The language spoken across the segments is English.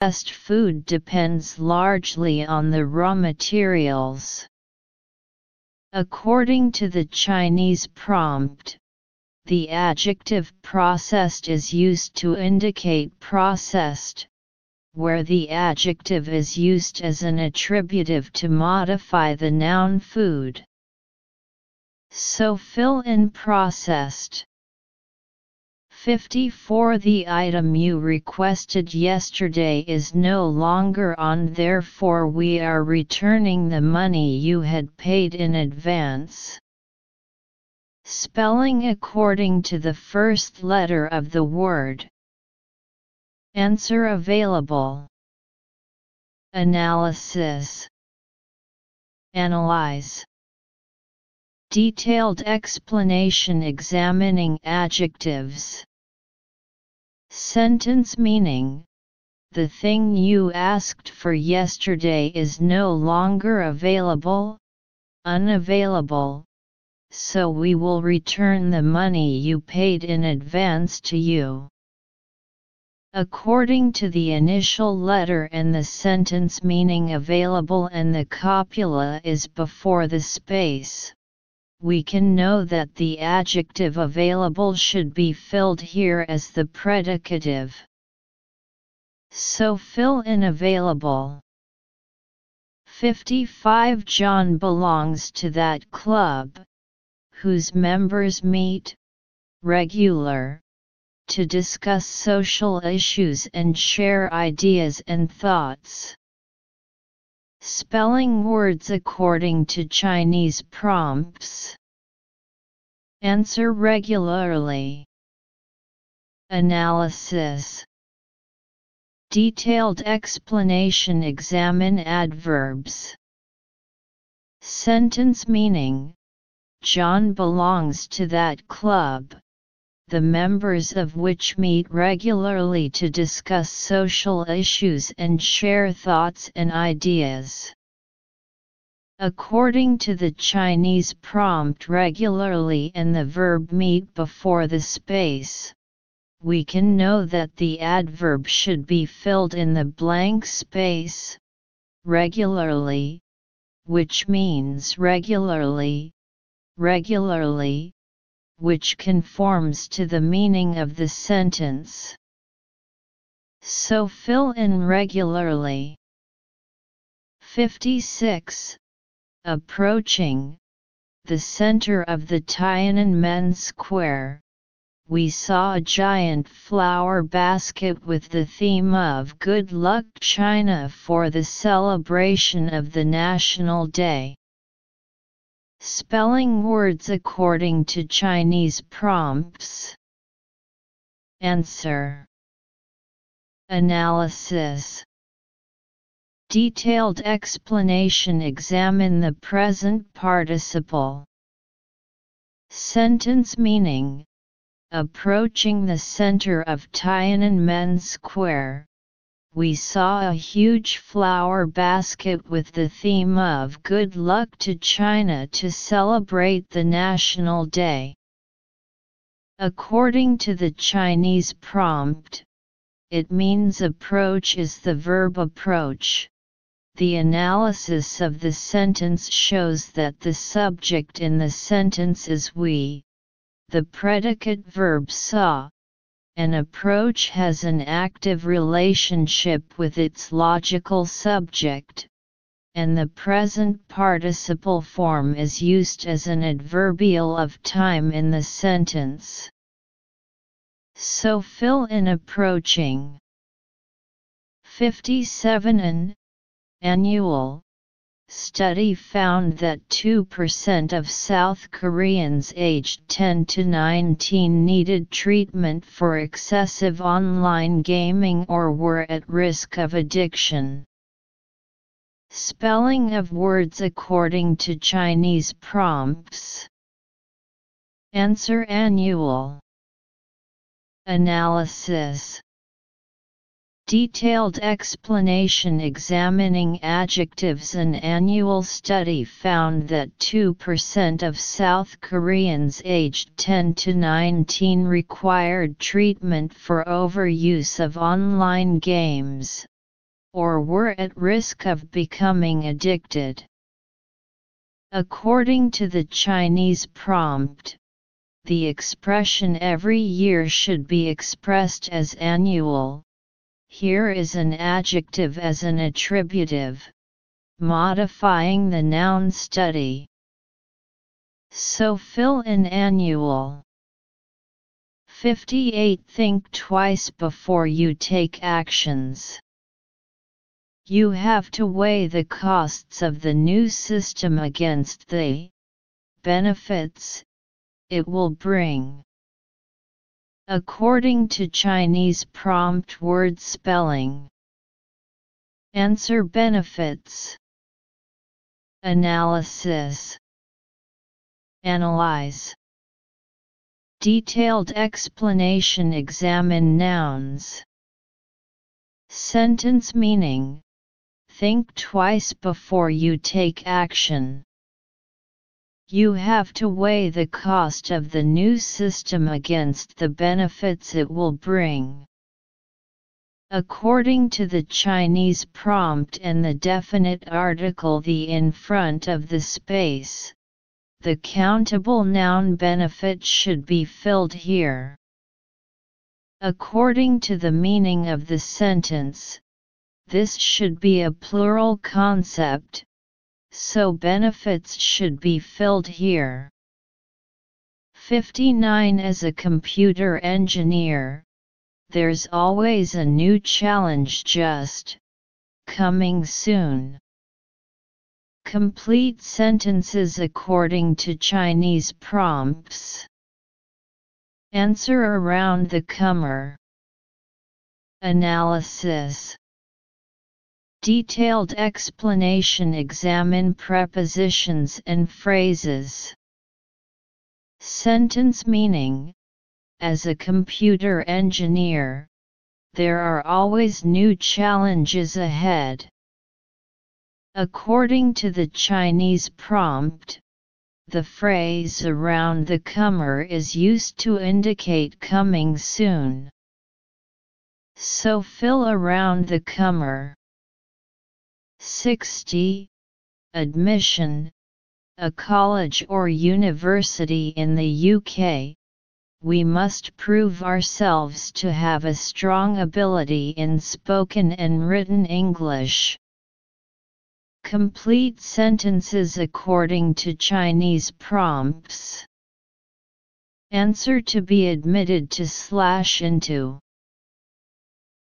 best food depends largely on the raw materials. According to the Chinese prompt, the adjective processed is used to indicate processed, where the adjective is used as an attributive to modify the noun food. So fill in processed. 54 The item you requested yesterday is no longer on therefore we are returning the money you had paid in advance. Spelling according to the first letter of the word. Answer available. Analysis Analyze Detailed explanation examining adjectives Sentence meaning The thing you asked for yesterday is no longer available, unavailable, so we will return the money you paid in advance to you. According to the initial letter and the sentence meaning available and the copula is before the space, we can know that the adjective available should be filled here as the predicative. So fill in available. 55 John belongs to that club, whose members meet, regular, to discuss social issues and share ideas and thoughts. Spelling words according to Chinese prompts. Answer regularly. Analysis Detailed explanation Examine adverbs. Sentence meaning John belongs to that club the members of which meet regularly to discuss social issues and share thoughts and ideas. According to the Chinese prompt regularly and the verb meet before the space, we can know that the adverb should be filled in the blank space, regularly, which means regularly, regularly, which conforms to the meaning of the sentence. So fill in regularly. 56. Approaching the center of the Tiananmen Square, we saw a giant flower basket with the theme of Good Luck China for the celebration of the National Day. Spelling words according to Chinese prompts. Answer. Analysis. Detailed explanation Examine the present participle. Sentence meaning Approaching the center of Tiananmen Square, we saw a huge flower basket with the theme of Good Luck to China to celebrate the National Day. According to the Chinese prompt, it means approach is the verb approach. The analysis of the sentence shows that the subject in the sentence is we. The predicate verb saw, an approach has an active relationship with its logical subject, and the present participle form is used as an adverbial of time in the sentence. So fill in approaching. 57 An annual Study found that 2% of South Koreans aged 10 to 19 needed treatment for excessive online gaming or were at risk of addiction. Spelling of words according to Chinese prompts. Answer Annual Analysis Detailed explanation examining adjectives An annual study found that 2% of South Koreans aged 10 to 19 required treatment for overuse of online games, or were at risk of becoming addicted. According to the Chinese prompt, the expression every year should be expressed as annual. Here is an adjective as an attributive, modifying the noun study. So fill in annual. 58 Think twice before you take actions. You have to weigh the costs of the new system against the benefits it will bring. According to Chinese prompt word spelling. Answer benefits. Analysis. Analyze. Detailed explanation Examine nouns. Sentence meaning Think twice before you take action. You have to weigh the cost of the new system against the benefits it will bring. According to the Chinese prompt and the definite article the in front of the space, the countable noun benefit should be filled here. According to the meaning of the sentence, this should be a plural concept, so benefits should be filled here. 59 As a computer engineer, there's always a new challenge just coming soon. Complete sentences according to Chinese prompts. Answer around the comer. Analysis Detailed explanation Examine prepositions and phrases. Sentence meaning As a computer engineer, there are always new challenges ahead. According to the Chinese prompt, the phrase around the comer is used to indicate coming soon. So fill around the comer. 60. Admission A college or university in the UK. We must prove ourselves to have a strong ability in spoken and written English. Complete sentences according to Chinese prompts. Answer to be admitted to slash into.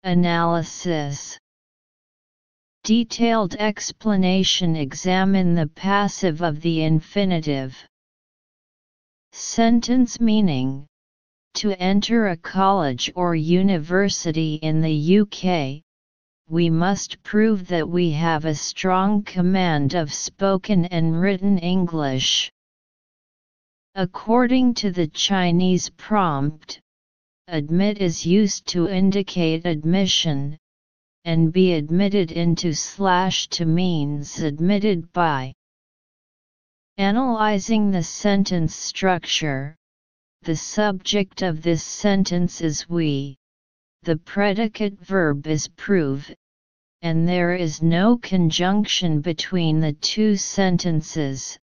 Analysis Detailed explanation Examine the passive of the infinitive. Sentence meaning To enter a college or university in the UK, we must prove that we have a strong command of spoken and written English. According to the Chinese prompt, admit is used to indicate admission, and be admitted into slash to means admitted by. Analyzing the sentence structure, the subject of this sentence is we. The predicate verb is prove, and there is no conjunction between the two sentences,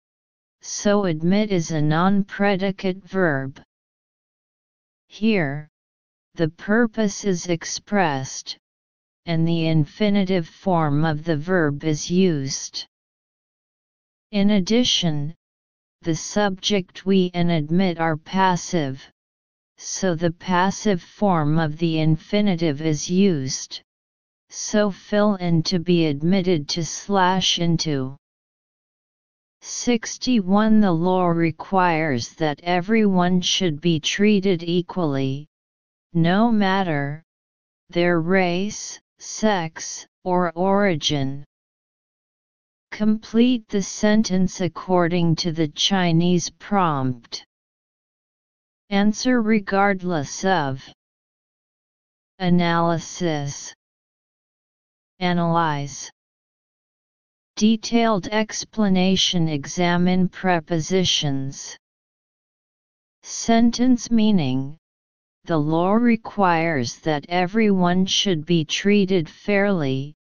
so admit is a non-predicate verb. Here, the purpose is expressed, and the infinitive form of the verb is used. In addition, the subject we and admit are passive, so the passive form of the infinitive is used. So fill in to be admitted to slash into. 61 The law requires that everyone should be treated equally, no matter their race, sex, or origin. Complete the sentence according to the Chinese prompt. Answer regardless of. Analysis Analyze Detailed explanation Examine prepositions Sentence meaning The law requires that everyone should be treated fairly,